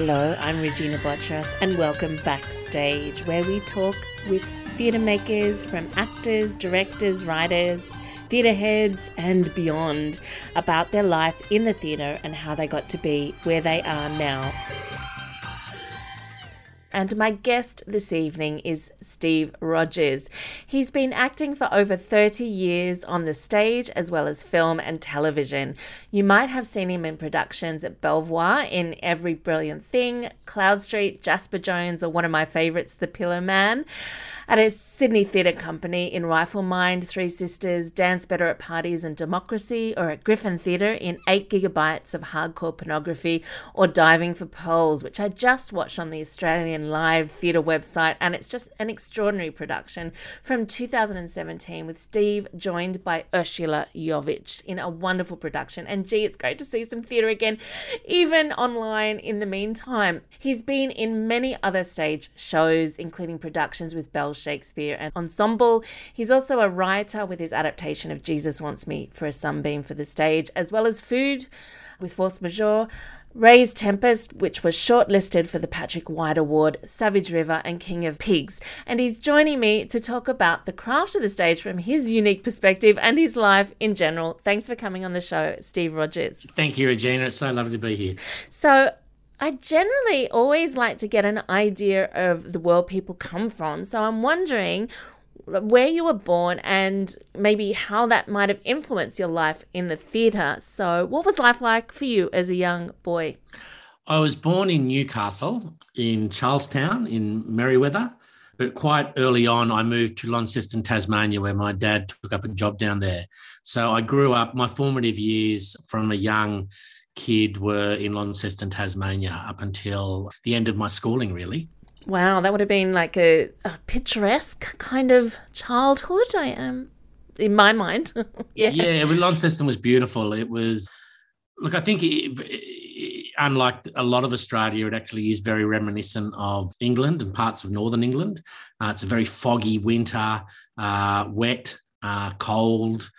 Hello, I'm Regina Botras, and welcome backstage, where we talk with theatre makers from actors, directors, writers, theatre heads, and beyond about their life in the theatre and how they got to be where they are now. And my guest this evening is Steve Rodgers. He's been acting for over 30 years on the stage as well as film and television. You might have seen him in productions at Belvoir in Every Brilliant Thing, Cloudstreet, Jasper Jones, or one of my favourites, The Pillowman at a Sydney Theatre Company in Riflemind, Three Sisters, Dance Better at Parties and Democracy, or at Griffin Theatre in 8 gigabytes of hardcore pornography, or Diving for Pearls, which I just watched on the Australian Live Theatre website, and it's just an extraordinary production from 2017 with Steve joined by Ursula Yovich in a wonderful production. And gee, it's great to see some theatre again, even online in the meantime. He's been in many other stage shows, including productions with Bell Shakespeare and Ensemble. He's also a writer with his adaptation of Jesus Wants Me for a Sunbeam for the stage, as well as Food with Force Majeure. Ray's Tempest, which was shortlisted for the Patrick White Award, Savage River, and King of Pigs. And he's joining me to talk about the craft of the stage from his unique perspective and his life in general. Thanks for coming on the show, Steve Rodgers. Thank you, Regina. It's so lovely to be here. So, I generally always like to get an idea of the world people come from. So I'm wondering where you were born and maybe how that might have influenced your life in the theatre. So, what was life like for you as a young boy? I was born in Newcastle, in Charlestown, in Merewether. But quite early on, I moved to Launceston, Tasmania, where my dad took up a job down there. So I grew up my formative years from a young kid were in Launceston, Tasmania, up until the end of my schooling, really. Wow, that would have been like a, a picturesque kind of childhood. I am, in my mind. yeah, yeah. Launceston was beautiful. It was, look, I think it, it, unlike a lot of Australia, it actually is very reminiscent of England and parts of northern England. Uh, it's a very foggy winter, uh, wet, uh, cold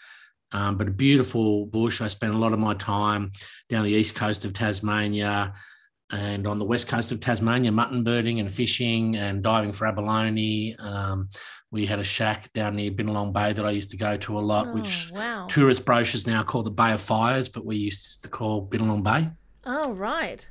um, but a beautiful bush. I spent a lot of my time down the east coast of Tasmania and on the west coast of Tasmania, mutton birding and fishing and diving for abalone. Um, we had a shack down near Binalong Bay that I used to go to a lot, oh, which wow. tourist brochures now call the Bay of Fires, but we used to call Binalong Bay. Oh, right.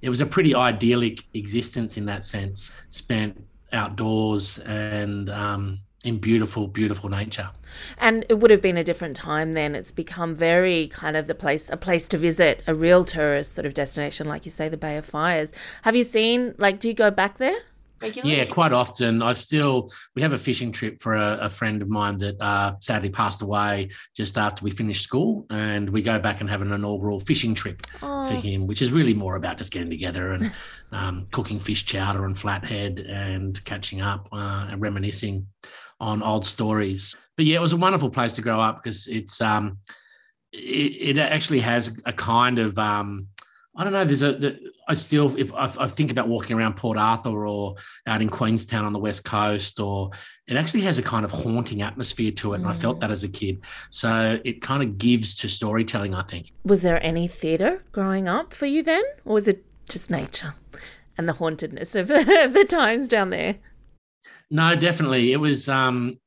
It was a pretty idyllic existence in that sense. Spent outdoors and um, in beautiful, beautiful nature. And it would have been a different time then. It's become very kind of the place, a place to visit, a real tourist sort of destination, like you say, the Bay of Fires. Have you seen, like, do you go back there? Regularly? Yeah, quite often. I've still we have a fishing trip for a, a friend of mine that uh, sadly passed away just after we finished school, and we go back and have an inaugural fishing trip oh. for him, which is really more about just getting together and um, cooking fish chowder and flathead and catching up uh, and reminiscing on old stories. But yeah, it was a wonderful place to grow up because it's um, it, it actually has a kind of um, I don't know. There's a the, I still if I, I, think about walking around Port Arthur or out in Queenstown on the west coast, or it actually has a kind of haunting atmosphere to it, mm. and I felt mm. that as a kid. So it kind of gives to storytelling. I think. Was there any theatre growing up for you then, or was it just nature and the hauntedness of, of the times down there? No, definitely. It was. Um,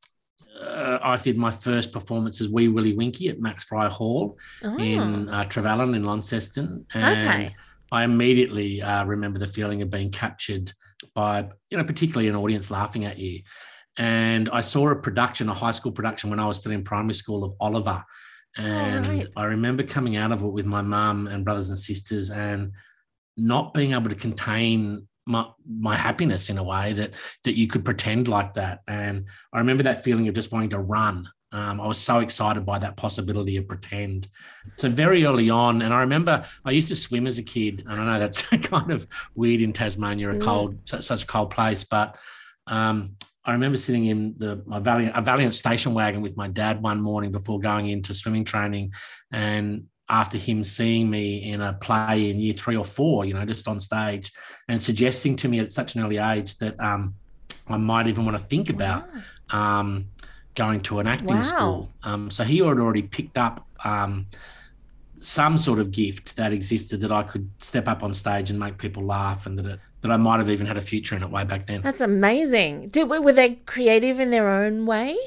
uh, I did my first performance as Wee Willie Winky at Max Fry Hall oh. in uh, Trevallyn in Launceston, and okay. I immediately uh, remember the feeling of being captured by, you know, particularly an audience laughing at you. And I saw a production, a high school production, when I was still in primary school of Oliver, and right. I remember coming out of it with my mum and brothers and sisters, and not being able to contain my my happiness in a way that that you could pretend like that. And I remember that feeling of just wanting to run. Um, I was so excited by that possibility of pretend. So very early on, and I remember I used to swim as a kid, and I know that's kind of weird in Tasmania, a mm. cold such, such a cold place, but um, I remember sitting in the my Valiant a Valiant station wagon with my dad one morning before going into swimming training, and after him seeing me in a play in year three or four, you know, just on stage, and suggesting to me at such an early age that um, I might even want to think about um, going to an acting wow. school. Um, so he had already picked up um, some sort of gift that existed that I could step up on stage and make people laugh, and that it, that I might have even had a future in it way back then. That's amazing. Did were they creative in their own way?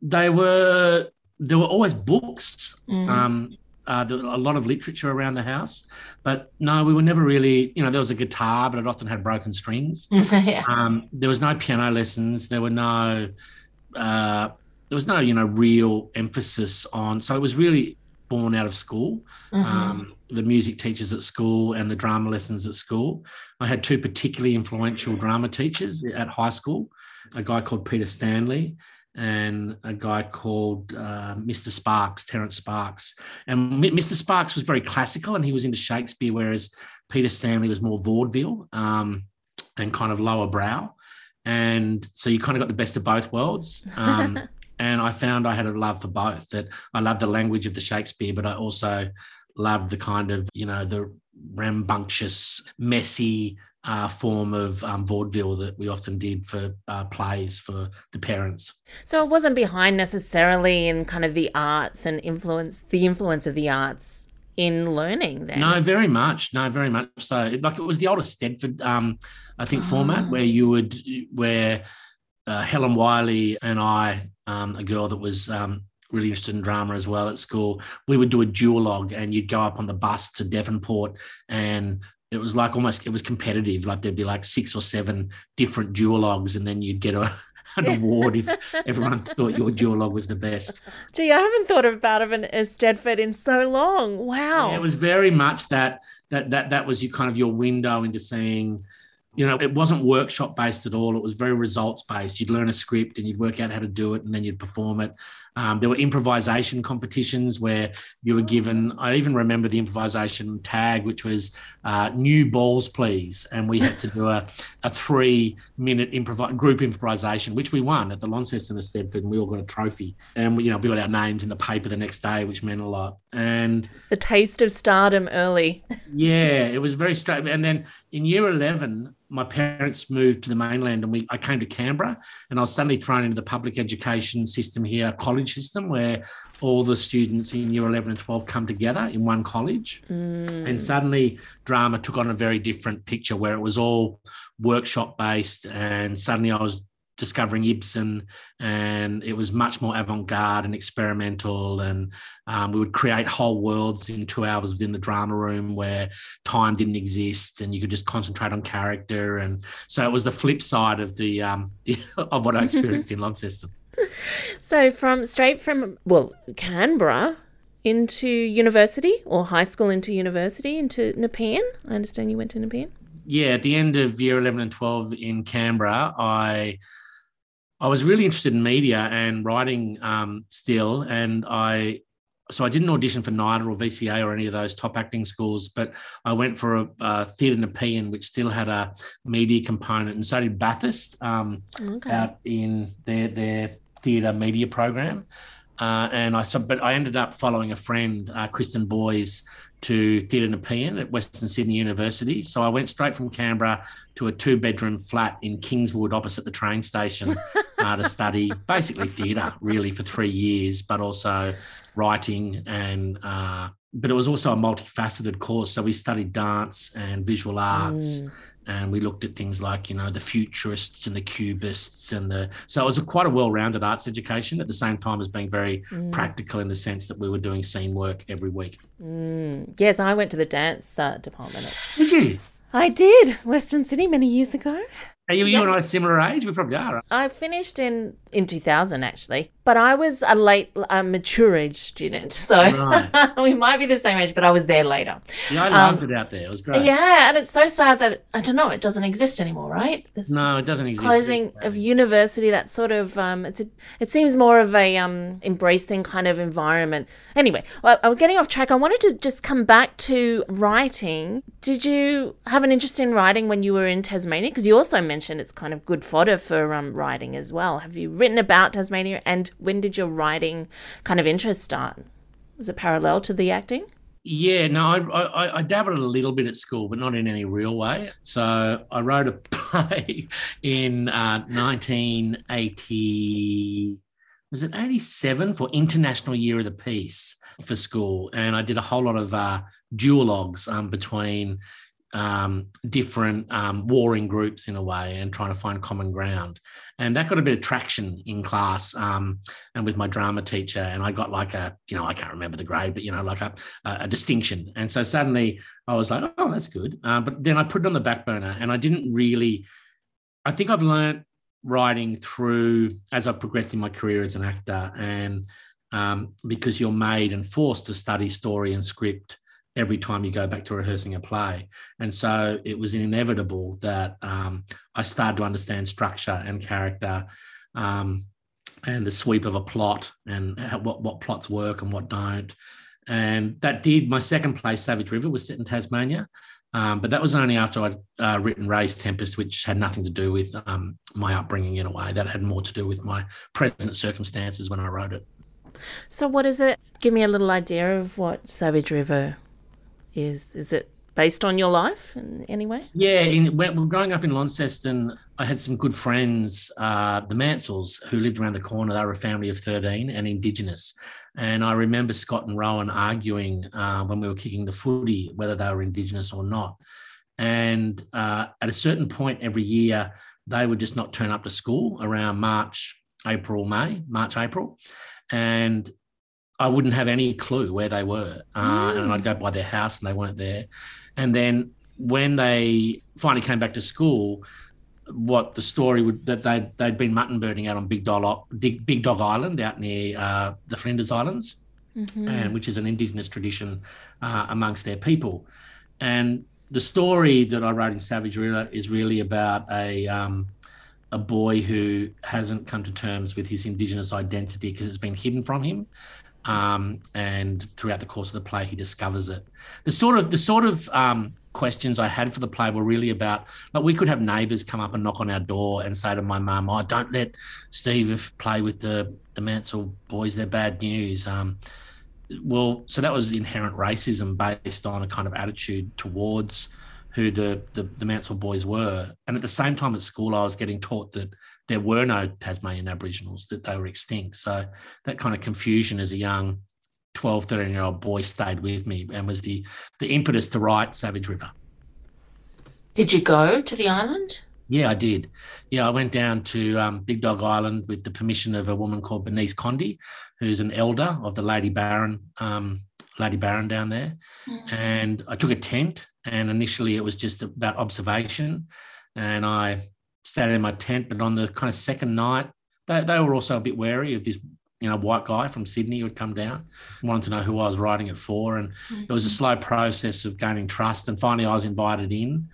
They were. There were always books. Mm. Um, uh, there was a lot of literature around the house, but no, we were never really. You know, there was a guitar, but it often had broken strings. yeah. um, there was no piano lessons. There were no. Uh, there was no, you know, real emphasis on. So it was really born out of school. Mm-hmm. Um, the music teachers at school and the drama lessons at school. I had two particularly influential drama teachers at high school a guy called Peter Stanley and a guy called uh, Mr. Sparks, Terence Sparks. And Mr. Sparks was very classical and he was into Shakespeare, whereas Peter Stanley was more vaudeville um, and kind of lower brow. And so you kind of got the best of both worlds. Um, and I found I had a love for both. That I loved the language of the Shakespeare, but I also loved the kind of you know the rambunctious, messy uh, form of um, vaudeville that we often did for uh, plays for the parents. So it wasn't behind necessarily in kind of the arts and influence the influence of the arts in learning then. No, very much. No, very much so. Like it was the old eisteddfod, um, I think, oh. format where you would where uh, Helen Wiley and I, um, a girl that was um, really interested in drama as well at school, we would do a duologue and you'd go up on the bus to Devonport and it was like almost it was competitive. Like there'd be like six or seven different duologues, and then you'd get a, an award if everyone thought your duologue was the best. Gee, I haven't thought about it eisteddfod in so long. Wow, yeah, it was very much that that that that was your kind of your window into seeing you know, it wasn't workshop based at all. It was very results based. You'd learn a script and you'd work out how to do it and then you'd perform it. Um, there were improvisation competitions where you were given, I even remember the improvisation tag, which was uh, new balls, please. And we had to do a, a three minute improv- group improvisation, which we won at the Launceston Eisteddfod. And we all got a trophy. And, we, you know, we got our names in the paper the next day, which meant a lot. And the taste of stardom early. yeah, it was very straight. And then in year 11, my parents moved to the mainland and we I came to Canberra and I was suddenly thrown into the public education system here, college system, where all the students in year 11 and 12 come together in one college. Mm. And suddenly drama took on a very different picture where it was all workshop based. And suddenly I was discovering Ibsen, and it was much more avant-garde and experimental. And um, we would create whole worlds in two hours within the drama room where time didn't exist, and you could just concentrate on character. And so it was the flip side of the um, of what I experienced in Launceston. So from straight from well Canberra into university or high school into university into Nepean. I understand you went to Nepean yeah, at the end of year 11 and 12 in Canberra, I I was really interested in media and writing um, still, and I so I didn't audition for NIDA or VCA or any of those top acting schools, but I went for a, a theatre Nepean, which still had a media component, and so did Bathurst um, okay. out in their their theatre media program. Uh, and I so, but I ended up following a friend, uh, Kristen Boys, to Theatre Nepean at Western Sydney University. So I went straight from Canberra to a two bedroom flat in Kingswood opposite the train station uh, to study basically theatre really for three years, but also writing and uh, but it was also a multifaceted course. So we studied dance and visual arts. Mm and we looked at things like you know the futurists and the cubists and the so it was a quite a well-rounded arts education at the same time as being very mm. practical in the sense that we were doing scene work every week mm. yes i went to the dance uh, department did you i did Western Sydney many years ago are you, you and I similar age? We probably are. I finished in in 2000 actually, but I was a late, a mature age student, so right. we might be the same age, but I was there later. Yeah, I loved um, it out there. It was great. Yeah, and it's so sad that I don't know, it doesn't exist anymore, right? This no, it doesn't exist. Closing of university, that sort of um, it's a, it seems more of a um embracing kind of environment. Anyway, well, I'm getting off track. I wanted to just come back to writing. Did you have an interest in writing when you were in Tasmania? Because you also mentioned it's kind of good fodder for um, writing as well. Have you written about Tasmania, and when did your writing kind of interest start? Was it parallel to the acting? Yeah, no, I, I, I, dabbled a little bit at school, but not in any real way. So I wrote a play in uh, 1980. was it 87 for International Year of the Peace for school. And I did a whole lot of uh, duologues um, between um, different um, warring groups in a way and trying to find common ground. And that got a bit of traction in class um, and with my drama teacher. And I got like a, you know, I can't remember the grade, but, you know, like a, a distinction. And so suddenly I was like, oh, that's good. Uh, but then I put it on the back burner and I didn't really, I think I've learned writing through as I've progressed in my career as an actor and um, because you're made and forced to study story and script every time you go back to rehearsing a play. And so it was inevitable that um, I started to understand structure and character um, and the sweep of a plot and how, what, what plots work and what don't. And that did my second play, Savage River, was set in Tasmania. Um, but that was only after I'd uh, written Ray's Tempest, which had nothing to do with um, my upbringing in a way. That had more to do with my present circumstances when I wrote it. So, what is it? Give me a little idea of what Savage River is is it based on your life in any way? Yeah, in, growing up in Launceston, I had some good friends, uh, the Mansells, who lived around the corner. They were a family of 13 and Indigenous. And I remember Scott and Rowan arguing uh, when we were kicking the footy whether they were Indigenous or not. And uh, at a certain point every year, they would just not turn up to school around March, April, May, March, April. And I wouldn't have any clue where they were. Uh, mm. And I'd go by their house and they weren't there. And then when they finally came back to school, what the story would that they'd, they'd been mutton birding out on Big Dog, Big, Big Dog Island out near uh, the Flinders Islands, mm-hmm. and which is an indigenous tradition uh, amongst their people. And the story that I wrote in Savage River is really about a um, a boy who hasn't come to terms with his indigenous identity because it's been hidden from him um, and throughout the course of the play, he discovers it. The sort of the sort of um, questions I had for the play were really about like we could have neighbours come up and knock on our door and say to my mum, "Oh, don't let Steve play with the the Mansell boys; they're bad news." Um, well, so that was inherent racism based on a kind of attitude towards who the, the the Mansell boys were, and at the same time at school, I was getting taught that there were no Tasmanian Aboriginals, that they were extinct. So that kind of confusion as a young 12, 13 year old boy stayed with me and was the, the impetus to write Savage River. Did you go to the island? Yeah, I did. Yeah, I went down to um, Big Dog Island with the permission of a woman called Bernice Condy, who's an elder of the Lady Barron, um, Lady Barron down there. Mm-hmm. And I took a tent, and initially it was just about observation. And I stayed in my tent. But on the kind of second night, they, they were also a bit wary of this, you know, white guy from Sydney who had come down, wanted to know who I was writing it for. And mm-hmm. it was a slow process of gaining trust. And finally, I was invited in.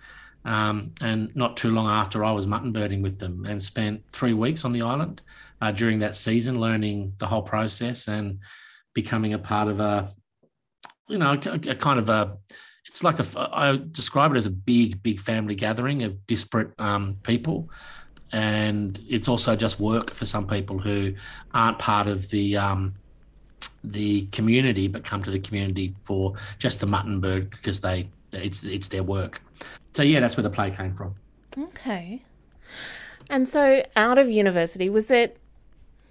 Um, and not too long after, I was mutton birding with them and spent three weeks on the island uh, during that season, learning the whole process and becoming a part of a, you know, a, a kind of a it's like a I describe it as a big, big family gathering of disparate um, people, and it's also just work for some people who aren't part of the um, the community, but come to the community for just the mutton bird because they it's it's their work. So yeah, that's where the play came from. Okay. And so out of university, was it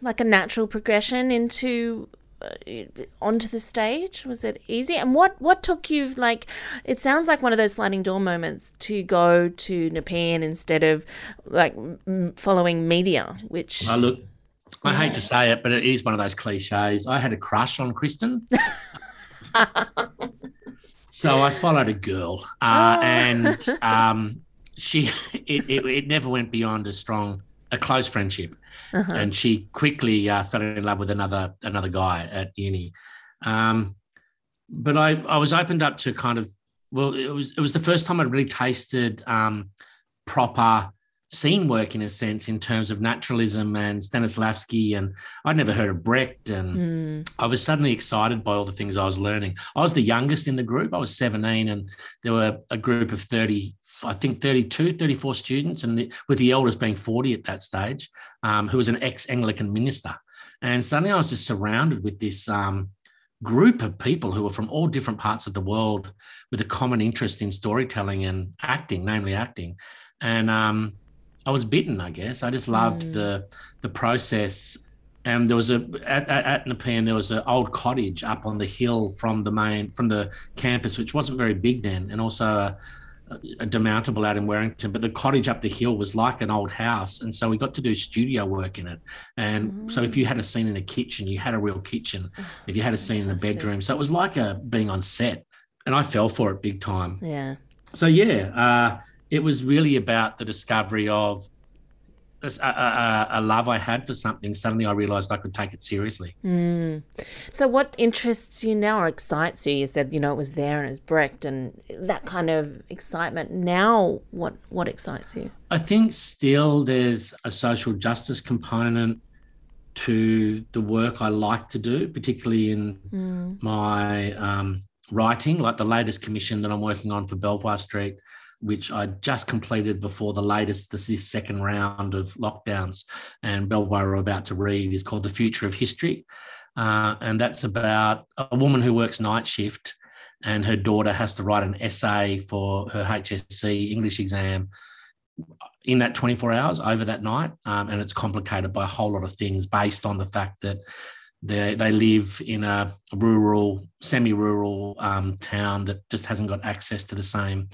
like a natural progression into onto the stage? Was it easy? And what what took you like? It sounds like one of those sliding door moments to go to Nepean instead of like m- following media. Which I look, I hate to say it, but it is one of those cliches. I had a crush on Kristen. so I followed a girl, uh, oh. and um, she it, it, it never went beyond a strong a close friendship uh-huh. and she quickly uh, fell in love with another another guy at uni. Um, but I I was opened up to kind of well it was it was the first time I'd really tasted um, proper scene work in a sense in terms of naturalism and Stanislavski and I'd never heard of Brecht and mm. I was suddenly excited by all the things I was learning. I was the youngest in the group. I was 17 and there were a group of 30 I think 32, 34 students, and the, with the eldest being 40 at that stage, um, who was an ex Anglican minister. And suddenly I was just surrounded with this um, group of people who were from all different parts of the world with a common interest in storytelling and acting, namely acting. And um, I was bitten, I guess. I just loved mm. the the process and there was a at, at, at Nepean there was an old cottage up on the hill from the main from the campus, which wasn't very big then, and also a demountable out in Werrington, But the cottage up the hill was like an old house, and so we got to do studio work in it. And mm. so if you had a scene in a kitchen, you had a real kitchen. If you had a scene Fantastic. in a bedroom, so it was like a being on set, and I fell for it big time. Yeah. So yeah, uh, it was really about the discovery of a, a, a, love I had for something, suddenly I realized I could take it seriously. Mm. So, what interests you now or excites you? You said, you know, it was there and it's Brecht and that kind of excitement. Now, what, what excites you? I think still there's a social justice component to the work I like to do, particularly in mm. my um, writing, like the latest commission that I'm working on for Belvoir Street which I just completed before the latest, this, this second round of lockdowns. And Belvoir are about to read is called The Future of History. Uh, and that's about a woman who works night shift and her daughter has to write an essay for her HSC English exam in that 24 hours over that night. Um, and it's complicated by a whole lot of things based on the fact that they, they live in a rural, semi rural um, town that just hasn't got access to the same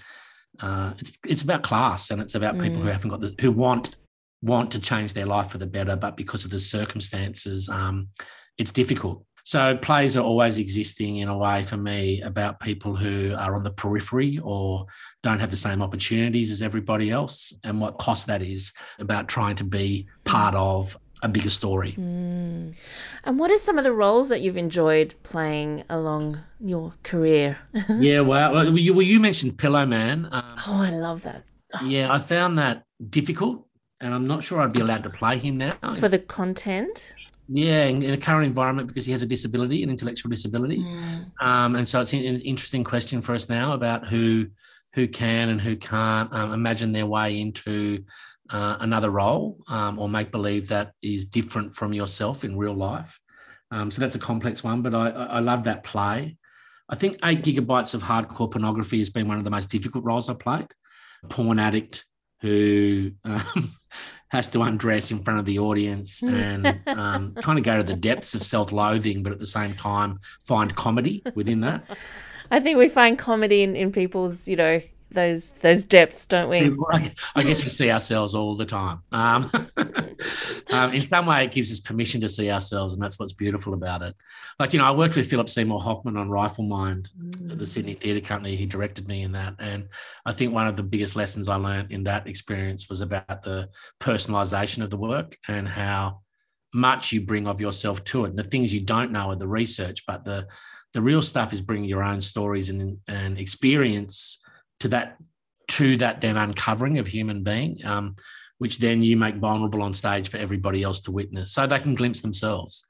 uh, it's it's about class and it's about people mm. who haven't got the who want want to change their life for the better, but because of the circumstances, um, it's difficult. So plays are always existing in a way for me about people who are on the periphery or don't have the same opportunities as everybody else, and what cost that is about trying to be part of a bigger story. Mm. And what are some of the roles that you've enjoyed playing along your career? yeah, well, you, well, you mentioned Pillowman. Um, oh, I love that. Yeah, I found that difficult, and I'm not sure I'd be allowed to play him now. For the content? Yeah, in, in the current environment because he has a disability, an intellectual disability. Mm. Um, and so it's an interesting question for us now about who who can and who can't um, imagine their way into uh, another role um, or make believe that is different from yourself in real life. Um, so that's a complex one, but I, I love that play. I think eight gigabytes of hardcore pornography has been one of the most difficult roles I played. Porn addict who um, has to undress in front of the audience and um, kind of go to the depths of self-loathing, but at the same time find comedy within that. I think we find comedy in, in people's, you know, those those depths, don't we? I guess we see ourselves all the time. Um, um, in some way, it gives us permission to see ourselves, and that's what's beautiful about it. Like you know, I worked with Philip Seymour Hoffman on Riflemind, mm. the Sydney Theatre Company. He directed me in that, and I think one of the biggest lessons I learned in that experience was about the personalisation of the work and how much you bring of yourself to it. And the things you don't know are the research, but the the real stuff is bringing your own stories and, and experience to that to that then uncovering of human being, um, which then you make vulnerable on stage for everybody else to witness, so they can glimpse themselves.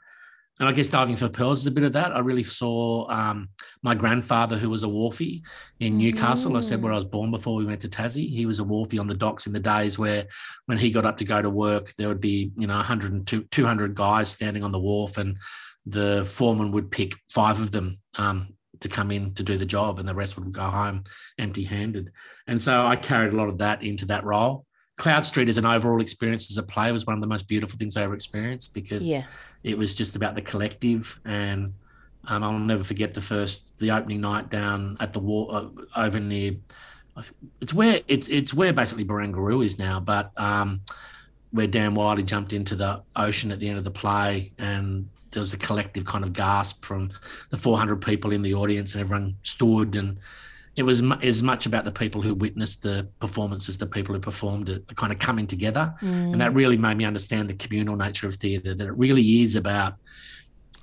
And I guess diving for pearls is a bit of that. I really saw um, my grandfather, who was a wharfie in Newcastle. Mm. I said where I was born before we went to Tassie. He was a wharfie on the docks in the days where, when he got up to go to work, there would be you know 100 and 200 guys standing on the wharf, and the foreman would pick five of them um, to come in to do the job and the rest would go home empty handed. And so I carried a lot of that into that role. Cloudstreet as an overall experience as a play was one of the most beautiful things I ever experienced because yeah. it was just about the collective. And um, I'll never forget the first, the opening night down at the wall uh, over near, it's where it's it's where basically Barangaroo is now, but um, where Dan Wyllie jumped into the ocean at the end of the play and there was a collective kind of gasp from the 400 people in the audience, and everyone stood. And it was as much about the people who witnessed the performance as the people who performed it, kind of coming together. Mm. And that really made me understand the communal nature of theatre. That it really is about.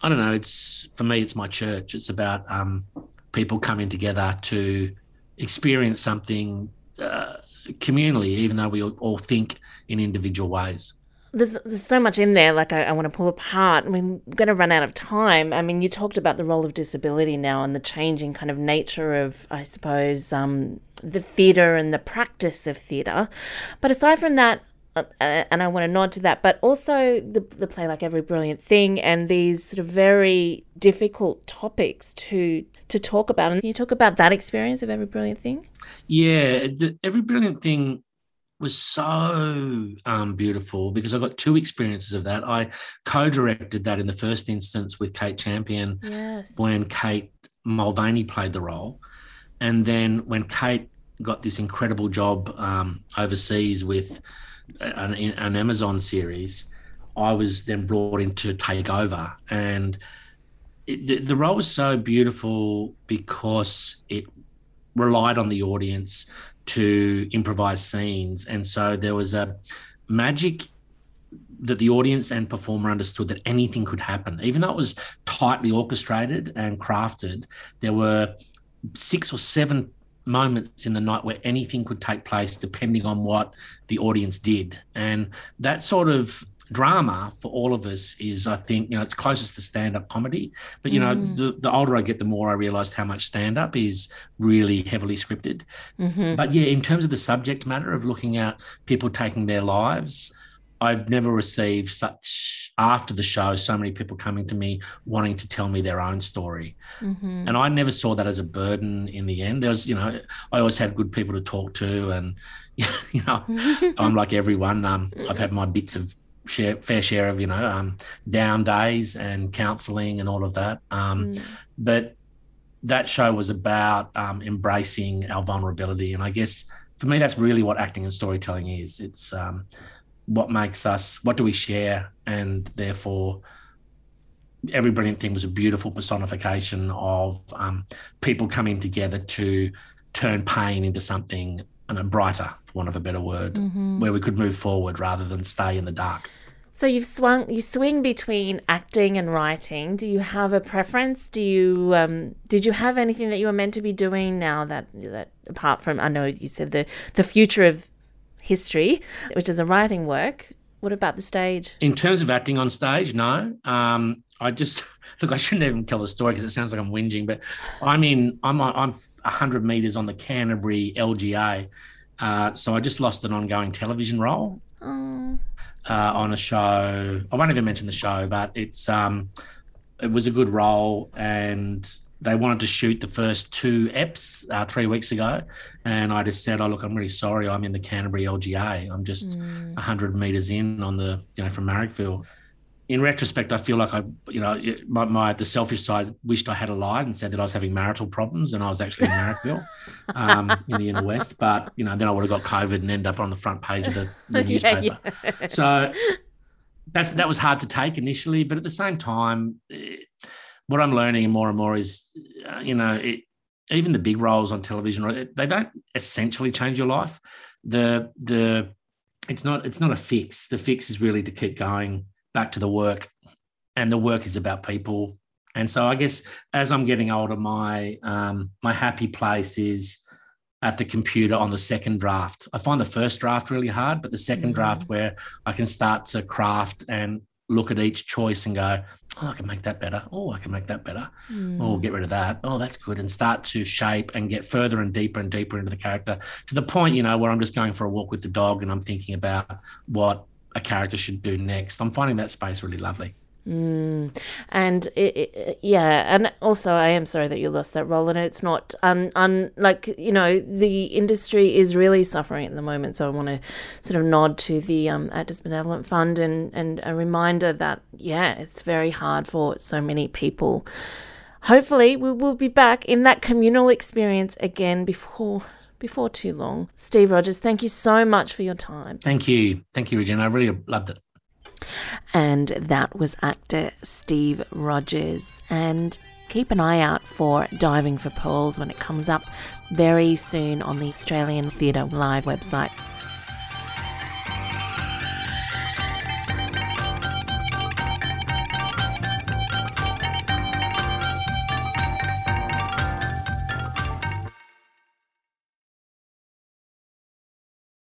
I don't know. It's for me. It's my church. It's about um, people coming together to experience something uh, communally, even though we all think in individual ways there's, there's so much in there like I, I want to pull apart. I mean, we're going to run out of time. I mean, you talked about the role of disability now and the changing kind of nature of, I suppose, um, the theatre and the practice of theatre. But aside from that, uh, and I want to nod to that, but also the, the play like Every Brilliant Thing and these sort of very difficult topics to to talk about. And you talk about that experience of Every Brilliant Thing? Yeah, the, Every Brilliant Thing was so um, beautiful because I got two experiences of that. I co-directed that in the first instance with Kate Champion yes. when Kate Mulvany played the role, and then when Kate got this incredible job um, overseas with an, an, Amazon series, I was then brought in to take over, and it, the, the role was so beautiful because it relied on the audience to improvise scenes. And so there was a magic that the audience and performer understood that anything could happen. Even though it was tightly orchestrated and crafted, there were six or seven moments in the night where anything could take place depending on what the audience did. And that sort of drama for all of us is, I think, you know, it's closest to stand up comedy. But, you mm. know, the, the older I get, the more I realized how much stand up is really heavily scripted. Mm-hmm. But yeah, in terms of the subject matter of looking at people taking their lives, I've never received such after the show so many people coming to me wanting to tell me their own story, mm-hmm. and I never saw that as a burden. In the end, there was you know I always had good people to talk to, and you know I'm like everyone. Um, I've had my bits of share, fair share of you know um, down days and counselling and all of that. Um, mm. But that show was about um, embracing our vulnerability, and I guess for me that's really what acting and storytelling is. It's um, what makes us. What do we share, and therefore. Every brilliant thing was a beautiful personification of um, people coming together to turn pain into something and a brighter, for want of a better word, mm-hmm. where we could move forward rather than stay in the dark. So you've swung, you swing between acting and writing. Do you have a preference? Do you, um, did you have anything that you were meant to be doing now that that apart from I know you said the the future of history, which is a writing work. What about the stage? In terms of acting on stage, no. Um, I just look. I shouldn't even tell the story because it sounds like I'm whinging. But I'm in. I'm I'm 100 meters on the Canterbury LGA. Uh, so I just lost an ongoing television role. Oh uh, on a show. I won't even mention the show, but it's um, it was a good role, and they wanted to shoot the first two eps uh, three weeks ago, and I just said, "Oh look, I'm really sorry. I'm in the Canterbury LGA. I'm just mm. 100 meters in on the you know from Marrickville." In retrospect, I feel like I, you know, my, my, the selfish side wished I had a lied and said that I was having marital problems and I was actually in Marrickville, um, in the inner west. But you know, then I would have got COVID and end up on the front page of the, the newspaper. Yeah, yeah. So that's that was hard to take initially, but at the same time, eh, what I'm learning more and more is, uh, you know, it, even the big roles on television, they don't essentially change your life. The the it's not it's not a fix. The fix is really to keep going back to the work, and the work is about people. And so I guess as I'm getting older, my um, my happy place is at the computer on the second draft. I find the first draft really hard, but the 2nd mm-hmm. draft where I can start to craft and look at each choice and go, oh, I can make that better. Oh, I can make that better. Mm. Oh, get rid of that. Oh, that's good. And start to shape and get further and deeper and deeper into the character to the point, you know, where I'm just going for a walk with the dog and I'm thinking about what a character should do next. I'm finding that space really lovely. Mm. And it, it, yeah, and also I am sorry that you lost that role, and it's not un, un like you know the industry is really suffering at the moment. So I want to sort of nod to the um, Actors Benevolent Fund and and a reminder that yeah, it's very hard for so many people. Hopefully, we will be back in that communal experience again before before too long. Steve Rodgers, thank you so much for your time. Thank you. Thank you, Regina. I really loved it. And that was actor Steve Rodgers. And keep an eye out for Diving for Pearls when it comes up very soon on the Australian Theatre Live website.